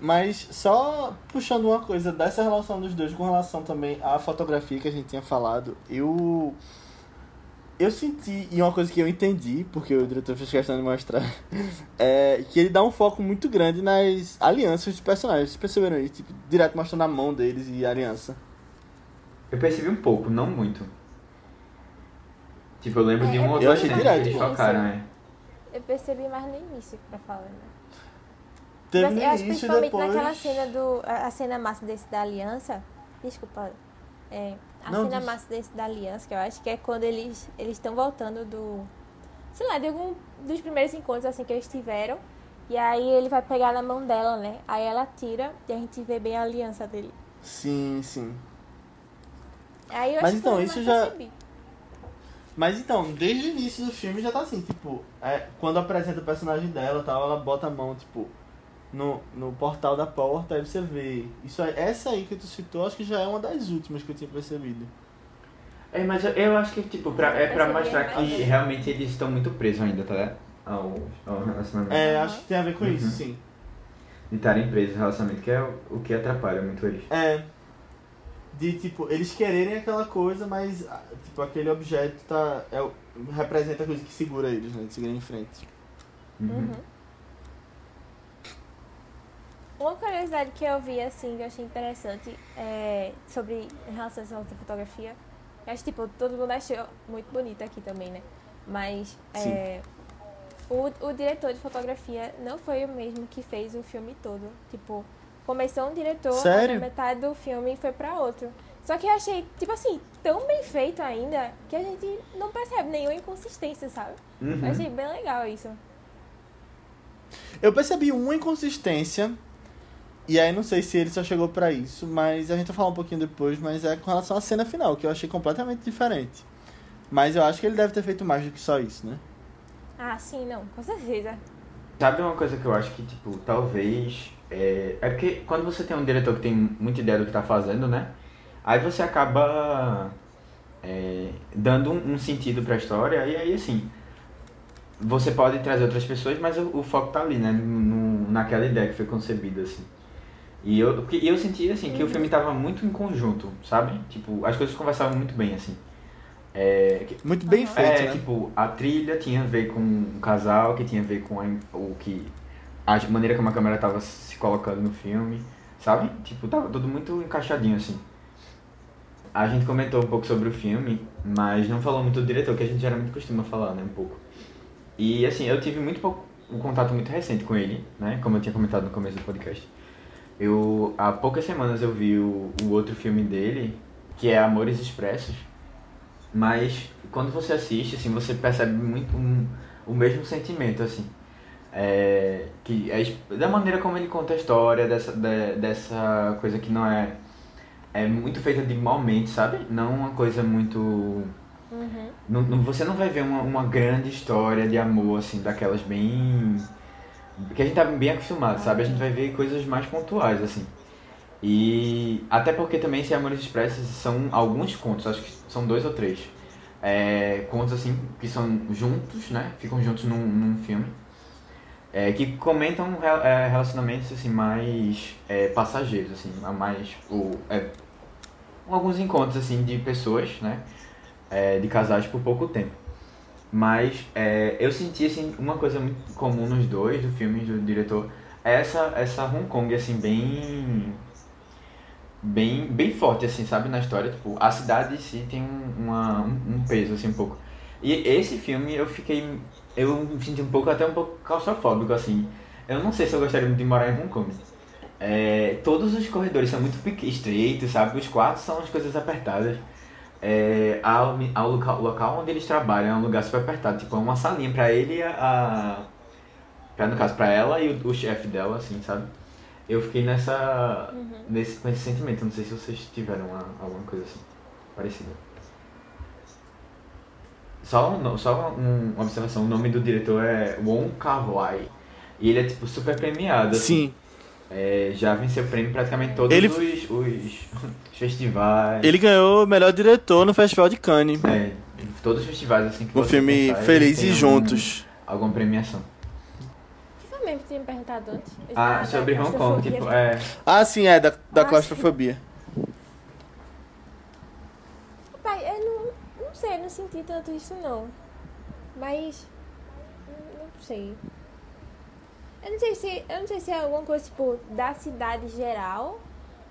Mas só puxando uma coisa dessa relação dos dois com relação também à fotografia que a gente tinha falado, eu eu senti, e uma coisa que eu entendi, porque o diretor fez questão de mostrar, é que ele dá um foco muito grande nas alianças dos personagens. Vocês perceberam isso? Tipo, direto mostrando a mão deles e a aliança. Eu percebi um pouco, não muito. Tipo, eu lembro É, de outra Eu achei cena direto que eles isso. focaram, é. Eu percebi mais no início, pra falar, né? Teve Mas eu acho principalmente depois... naquela cena do. A, cena massa desse da aliança. Desculpa. É, a Não, cena diz. massa desse da aliança, que eu acho que é quando eles eles estão voltando do. Sei lá, de algum dos primeiros encontros assim que eles tiveram. E aí ele vai pegar na mão dela, né? Aí ela tira e a gente vê bem a aliança dele. Sim, sim. Aí eu Mas acho então, que isso já- percebi. Mas então, desde o início do filme já tá assim, tipo, é, quando apresenta o personagem dela e tal, ela bota a mão, tipo, no, no portal da porta, aí você vê. Isso aí, essa aí que tu citou, acho que já é uma das últimas que eu tinha percebido. É, mas eu, eu acho que, tipo, pra, é pra mostrar é que realmente eles estão muito presos ainda, tá ligado? Ao, ao relacionamento. É, acho que tem a ver com Uhum. isso, sim. De estarem presos no relacionamento, que é o, o que atrapalha muito eles. É. De tipo, eles quererem aquela coisa, mas ah, tipo, aquele objeto tá. É, representa a coisa que segura eles, né? De seguir em frente. Uhum. Uhum. Uma curiosidade que eu vi, assim, que eu achei interessante é sobre em relação à nossa fotografia. Eu acho, tipo, todo mundo achou muito bonita aqui também, né? Mas é, o, o diretor de fotografia não foi o mesmo que fez o filme todo. Tipo, começou um diretor, Sério? metade do filme foi pra outro. Só que eu achei, tipo assim, tão bem feito ainda que a gente não percebe nenhuma inconsistência, sabe? Uhum. Eu achei bem legal isso. Eu percebi uma inconsistência, e aí não sei se ele só chegou pra isso, mas a gente vai falar um pouquinho depois, mas é com relação à cena final, que eu achei completamente diferente. Mas eu acho que ele deve ter feito mais do que só isso, né? Ah, sim, não, com certeza. Sabe uma coisa que eu acho que, tipo, talvez. É, é porque quando você tem um diretor que tem muita ideia do que tá fazendo, né? Aí você acaba é, dando um, um sentido pra história, e aí, assim. Você pode trazer outras pessoas, mas o, o foco tá ali, né? No, naquela ideia que foi concebida, assim. E eu, porque eu senti, assim, que o filme tava muito em conjunto, sabe? Tipo, as coisas conversavam muito bem, assim. É, que- Muito bem feito, é, né? tipo, a trilha tinha a ver com o casal, que tinha a ver com a, o que. A maneira como a câmera tava se colocando no filme, sabe? Tipo, tava tudo muito encaixadinho assim. A gente comentou um pouco sobre o filme, mas não falou muito do diretor, que a gente geralmente costuma falar, né? Um pouco. E assim, eu tive muito pouco, um contato muito recente com ele, né? Como eu tinha comentado no começo do podcast. Eu, há poucas semanas eu vi o, o outro filme dele, que é Amores Expressos. Mas quando você assiste, assim, você percebe muito um, o mesmo sentimento, assim. É, que é, da maneira como ele conta a história, dessa, de- dessa coisa que não é, é muito feita de malmente, sabe? Não uma coisa muito... Uhum. Não, não- você não vai ver uma, uma grande história de amor, assim, daquelas bem... Que a gente tá bem acostumado, sabe? A gente vai ver coisas mais pontuais, assim. E até porque também esse Amores Expressos são alguns contos, acho que são dois ou três. É, contos assim que são juntos, né? Ficam juntos num, num filme. É, que comentam é, relacionamentos assim mais é, passageiros, assim, mais o, é, alguns encontros assim de pessoas, né? É, de casais por pouco tempo. Mas eu senti assim uma coisa muito comum nos dois do filme do diretor essa essa Hong Kong assim bem bem bem forte assim sabe na história. Tipo a cidade em si tem um, uma, um, peso assim um pouco. E esse filme eu fiquei eu me senti um pouco até um pouco claustrofóbico assim. Eu não sei se eu gostaria muito de morar em Hong Kong. É, todos os corredores são muito estreitos sabe? Os quartos são as coisas apertadas. É, ao, ao local, local onde eles trabalham é um lugar super apertado. Tipo é uma salinha pra ele a pra, no caso pra ela e o, o chefe dela assim sabe eu fiquei nessa Uhum. nesse, com esse sentimento. Não sei se vocês tiveram uma, alguma coisa assim parecida. Só, um, só um- uma observação: o nome do diretor é Wong Kar-wai. E ele é tipo super premiado. assim. Sim. É, já venceu prêmio em praticamente todos Ele- os, os, os festivais. Ele ganhou o melhor diretor no Festival de Cannes. É, todos os festivais assim que O filme pensar, Felizes tem Juntos. Algum, alguma premiação. Que tinha me perguntado antes? Ah, da sobre Hong Kong, tipo, é. Ah, sim, é, da, da Ah, claustrofobia. Pai, eu não, não sei, eu não senti tanto isso não. Mas. Não não sei. Eu não sei se. Eu não sei se é alguma coisa, tipo, da cidade geral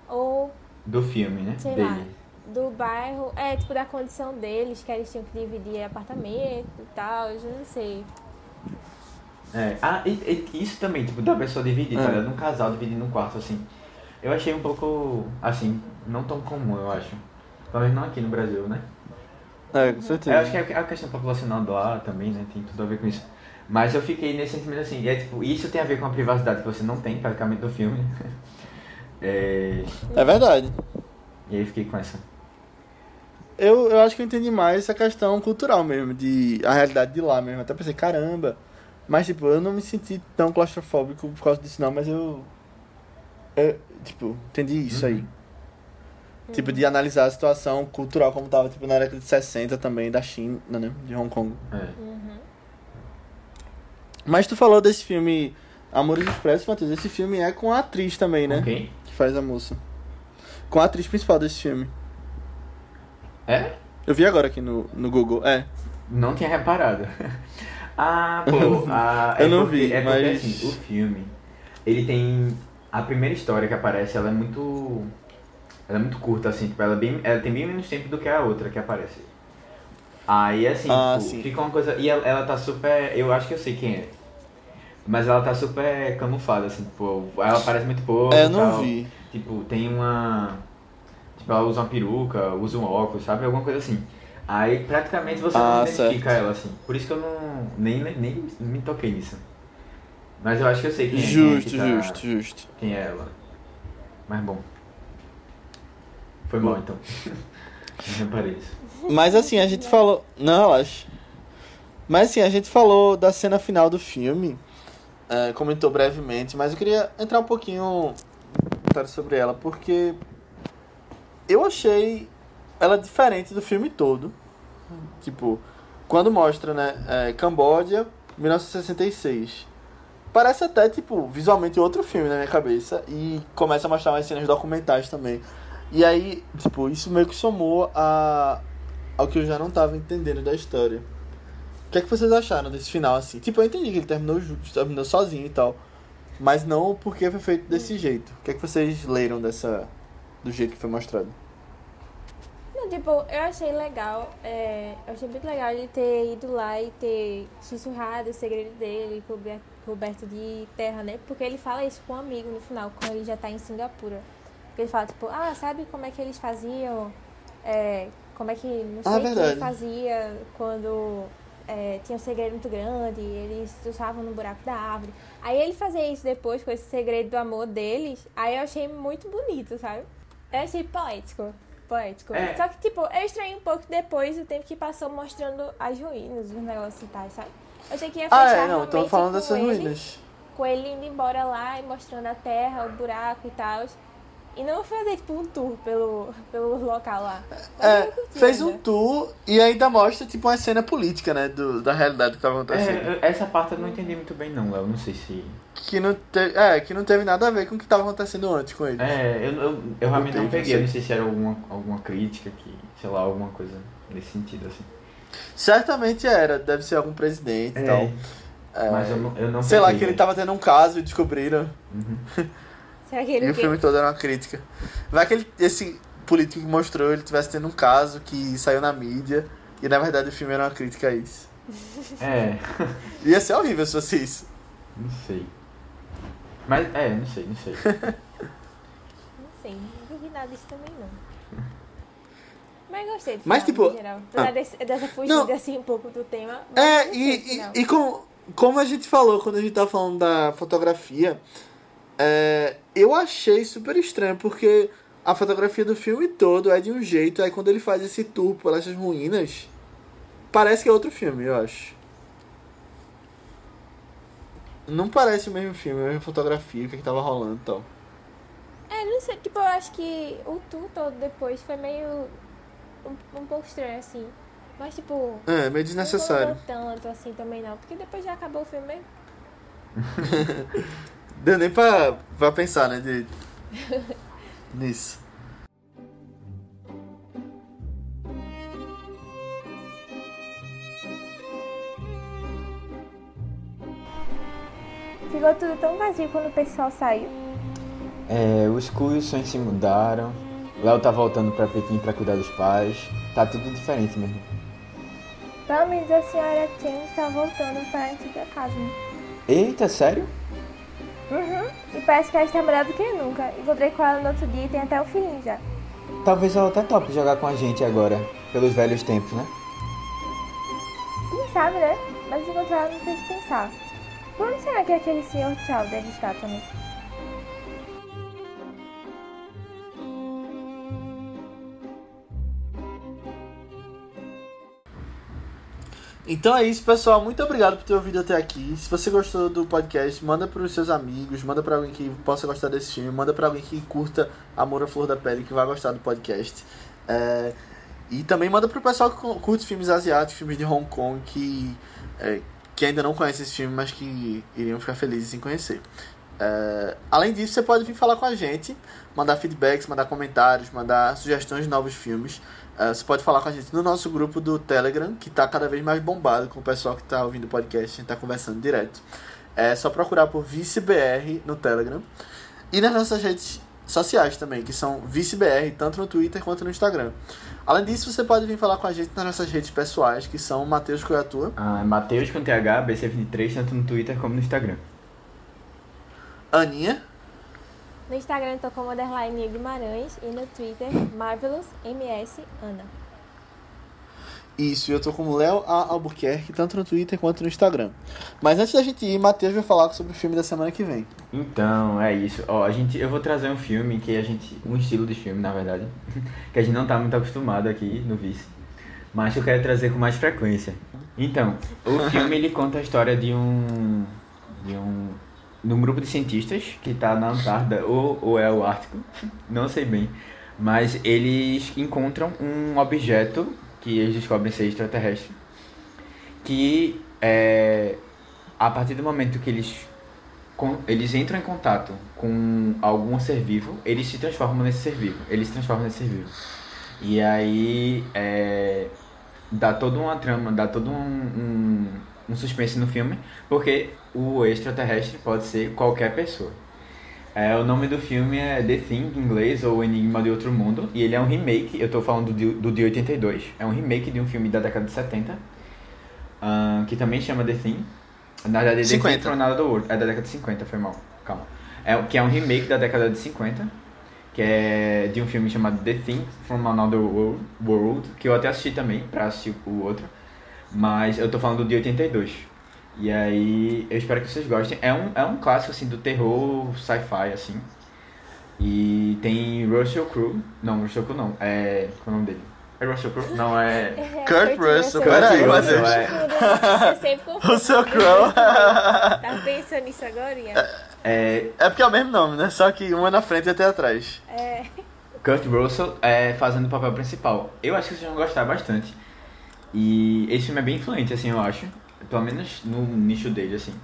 ou Do filme, né? Sei Dele. lá. do bairro. É, tipo, da condição deles, que eles tinham que dividir apartamento e tal, eu já não sei. É, ah, e, e isso também, tipo, da pessoa dividir, É. tá ligado? Um casal dividindo um quarto, assim. Eu achei um pouco, assim, não tão comum, eu acho. Menos não aqui no Brasil, né? É, com Eu certeza. acho que é a questão populacional do lá também, né? Tem tudo a ver com isso. Mas eu fiquei nesse sentimento assim, é tipo, isso tem a ver com a privacidade que você não tem praticamente do filme. É, É verdade. e aí eu fiquei com essa. Eu, eu acho que eu entendi mais essa questão cultural mesmo, de a realidade de lá mesmo. Até pensei, caramba, Mas, tipo, eu não me senti tão claustrofóbico por causa disso, não, mas eu. eu tipo, entendi isso aí. Tipo, de analisar a situação cultural como tava, tipo, na década de 60 também, da China, né? De Hong Kong. É. Mas tu falou desse filme Amores Expressos, Matheus. Esse filme é com a atriz também, né? Ok. Que faz a moça. Com a atriz principal desse filme. É? Eu vi agora aqui no, no Google. É. Não tinha reparado. Ah, pô. ah, Eu é não porque- vi, É porque, mas- assim, o filme, ele tem... A primeira história que aparece, ela é muito... Ela é muito curta, assim. Tipo, ela, é bem, ela tem bem menos tempo do que a outra que aparece. Aí, assim, Ah, tipo, fica uma coisa... E ela, ela tá super... Eu acho que eu sei quem é. Mas ela tá super camuflada, assim, tipo... Ela aparece muito pouco É, eu não tal. vi. Tipo, tem uma. Tipo, ela usa uma peruca, usa um óculos, sabe? Alguma coisa assim. Aí praticamente você Ah, não identifica certo. ela assim. Por isso que eu não. Nem, nem me toquei nisso. Mas eu acho que eu sei quem é. Justo, quem é que tá- justo, justo. Quem é ela. Mas bom. Foi mal então. não reparei isso. Mas assim, a gente falou. Não, relaxa. Mas assim, a gente falou da cena final do filme. é, comentou brevemente, mas eu queria entrar um pouquinho sobre ela, porque eu achei ela diferente do filme todo. Tipo, quando mostra, né, é, Camboja, 1966. Parece até, tipo, visualmente outro filme na minha cabeça. E começa a mostrar umas cenas documentais também. E aí, tipo, isso meio que somou a, ao que eu já não tava entendendo da história. O que é que vocês acharam desse final, assim? Tipo, eu entendi que ele terminou, terminou sozinho e tal. Mas não porque foi feito desse jeito. O que é que vocês leram dessa. do jeito que foi mostrado? Tipo, eu achei legal. é, eu achei muito legal ele ter ido lá e ter sussurrado o segredo dele, coberto, de terra, né? Porque ele fala isso com um amigo no final, quando ele já tá em Singapura. Porque ele fala, tipo, ah, sabe como é que eles faziam? É, como é que. Não sei Ah, o que verdade. fazia quando é, tinha um segredo muito grande, eles sussurravam no buraco da árvore. Aí ele fazia isso depois com esse segredo do amor deles. Aí eu achei muito bonito, sabe? Eu achei poético. Poético. É. Só que, tipo, eu estranhei um pouco depois o tempo que passou mostrando as ruínas, os negócios e tal, sabe? Eu achei que ia fechar Ah, é, não, tô realmente falando com dessas ele, ruínas. Com ele indo embora lá e mostrando a terra, o buraco e tal. E não fazer, tipo, um tour pelo, pelo local lá. Eu É, fez um tour e ainda mostra, tipo, uma cena política, né? Do, da realidade que tava acontecendo. É, eu- essa parte eu não entendi muito bem não, Léo. Não sei se. Que, não te, é, que não teve nada a ver com o que tava acontecendo antes com ele. É, eu, eu, eu realmente não peguei. não Eu não sei se era alguma, alguma crítica que, sei lá, alguma coisa nesse sentido, assim. Certamente era, deve ser algum presidente e tal. É, Mas eu não, eu não sei lá, peguei, que ele né? tava tendo um caso e descobriram. Será que ele E o filme todo era uma crítica. Vai que ele, esse político que mostrou ele tivesse tendo um caso que saiu na mídia e na verdade o filme era uma crítica a isso. É, Ia ser horrível se fosse isso. não sei. Mas, é, não sei, não sei. Não sei, não vi nada disso também não. Mas gostei do Mas, tipo, geral. Apesar ah. dessa, dessa fugida Não. assim um pouco do tema. É, e, e, e como, como a gente falou quando a gente tava falando da fotografia, é, eu achei super estranho, porque a fotografia do filme todo é de um jeito, aí quando ele faz esse tour por essas ruínas, parece que é outro filme, eu acho. Não parece o mesmo filme, a mesma fotografia, o que, que tava rolando e tal. É, não sei, tipo, eu acho que o tour todo depois foi meio. um, um pouco estranho, assim. Mas, tipo. É, meio Não desnecessário. incomodou tanto assim também não, porque depois já acabou o filme mesmo. Deu nem pra, pra pensar, né, de, nisso. Ficou tudo tão vazio quando o pessoal saiu. É, os Cu e os sonhos se mudaram. Léo tá voltando pra Pequim pra cuidar dos pais. Tá tudo diferente mesmo. Pelo menos a senhora Chen está voltando para a antiga casa, né? Eita, sério? Uhum. E parece que ela está melhor do que nunca. Encontrei com ela no outro dia e tem até o filhinho já. Talvez ela até tope jogar com a gente agora, pelos velhos tempos, né? Quem sabe, né? Mas encontrar ela me fez pensar. Por onde será que aquele senhor Tchau deve estar também? Então é isso, pessoal. Muito obrigado por ter ouvido até aqui. Se você gostou do podcast, manda para os seus amigos, manda para alguém que possa gostar desse filme, manda para alguém que curta Amor à Flor da Pele, que vai gostar do podcast. É... E também manda pro pessoal que curte filmes asiáticos, filmes de Hong Kong, que, é, que ainda não conhece esse filme, mas que iriam ficar felizes em conhecer. É... Além disso, você pode vir falar com a gente, mandar feedbacks, mandar comentários, mandar sugestões de novos filmes. Uh, você pode falar com a gente no nosso grupo do Telegram, que está cada vez mais bombado com o pessoal que está ouvindo o podcast, a gente está conversando direto. É só procurar por ViceBR no Telegram. E nas nossas redes sociais também, que são ViceBR, tanto no Twitter quanto no Instagram. Além disso, você pode vir falar com a gente nas nossas redes pessoais, que são Matheus Coiatua. Ah, Matheus com TH, BC23, tanto no Twitter como no Instagram. Aninha. No Instagram estou como underline Guimarães e no Twitter Marvelous MS Ana. Isso, eu tô como Léo A. Albuquerque, tanto no Twitter quanto no Instagram. Mas antes da gente ir, Matheus vai falar sobre o filme da semana que vem. Então, é isso. Ó, a gente, eu vou trazer um filme que a gente. Um estilo de filme, na verdade. que a gente não tá muito acostumado aqui no Vice. Mas que eu quero trazer com mais frequência. Então, o filme ele conta a história de um. de um num grupo de cientistas que está na Antártida ou, ou é o Ártico, não sei bem. Mas eles encontram um objeto que eles descobrem ser extraterrestre, que é, a partir do momento que eles, com, eles entram em contato com algum ser vivo, eles se transformam nesse ser vivo. Eles se transformam nesse ser vivo. E aí é, dá toda uma trama, dá todo um, um um suspense no filme, porque o extraterrestre pode ser qualquer pessoa. É, o nome do filme é The Thing, em inglês, ou Enigma de Outro Mundo, e ele é um remake, eu estou falando do, do de 82, é um remake de um filme da década de 70, uh, que também chama The Thing. Na verdade, The 50. Thing from Another World, é da década de 50, foi mal, calma. É, que é um remake da década de 50, que é de um filme chamado The Thing from Another World, World que eu até assisti também, pra assistir o outro. Mas eu tô falando do de 82. E aí, eu espero que vocês gostem. É um, é um clássico, assim, do terror sci-fi, assim. E tem Russell Crowe. Não, Russell Crowe não. É... Qual é o nome dele? É Russell Crowe? Não, é... é Kurt Russell. Peraí, Russell, é... Eu sempre confundo. Russell Crowe. Tá pensando nisso agora, Ian? É... é porque é o mesmo nome, né? Só que um é na frente e até atrás. É... Kurt Russell é fazendo o papel principal. Eu acho que vocês vão gostar bastante. E esse filme é bem influente, assim, eu acho. Pelo menos no nicho dele, assim.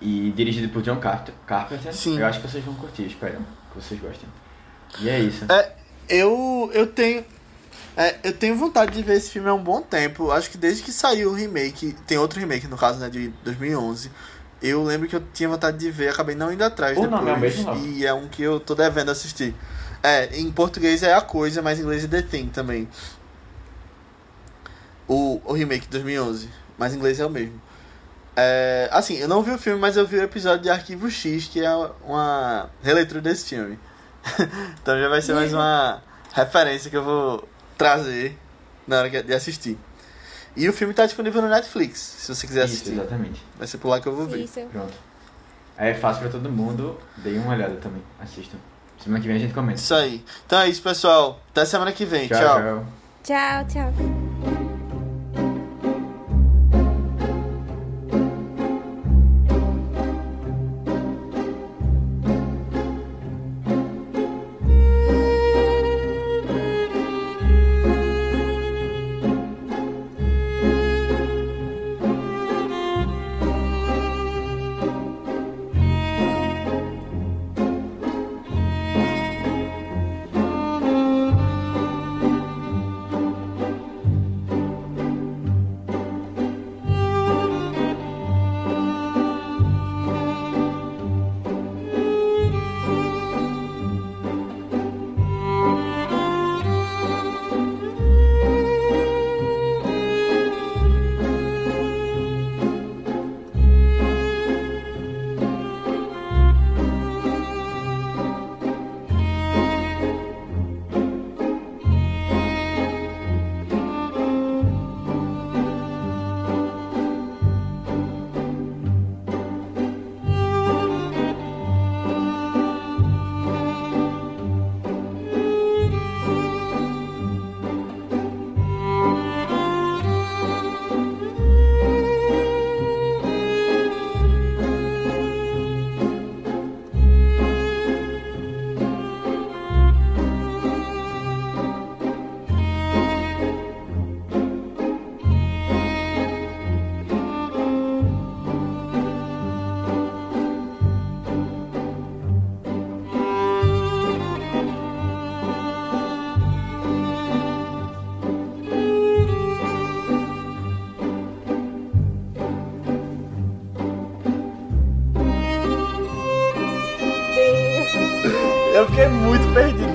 E dirigido por John Carter, Carpenter. Sim. Eu acho que vocês vão curtir, espero que vocês gostem. E é isso. É, eu, eu tenho... É, eu tenho vontade de ver esse filme há um bom tempo. Acho que desde que saiu o remake, tem outro remake no caso, né, de 2011. Eu lembro que eu tinha vontade de ver, acabei não indo atrás o depois. Nome é o mesmo. E é um que eu tô devendo assistir. É, em português é a coisa, mas em inglês é The Thing também. O, o remake de 2011. Mas em inglês é o mesmo. É, assim, eu não vi o filme, mas eu vi o episódio de Arquivo X, que é uma releitura desse filme. então já vai ser mais uma referência que eu vou trazer na hora de assistir. E o filme está disponível no Netflix, se você quiser Isso, assistir. exatamente. Vai ser por lá que eu vou ver. Isso. Pronto. É fácil pra todo mundo. Deem uma olhada também. Assistam. Semana que vem a gente comenta. Isso aí. Então é isso, pessoal. Até semana que vem. tchau. tchau. Tchau, tchau.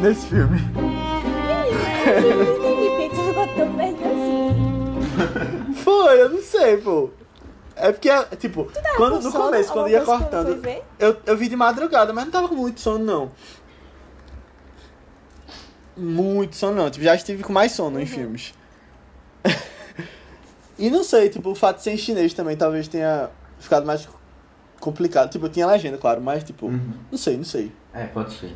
Perdido assim. Foi, eu não sei, pô. É porque, tipo, quando, no sono, começo, quando ia cortando, eu, eu vi de madrugada, mas não tava com muito sono, não. Muito sono, não. Tipo, já estive com mais sono em filmes. e não sei, tipo, o fato de ser em chinês também talvez tenha ficado mais complicado. Tipo, eu tinha legenda, claro, mas, tipo, Uhum. não sei, não sei. É, pode ser.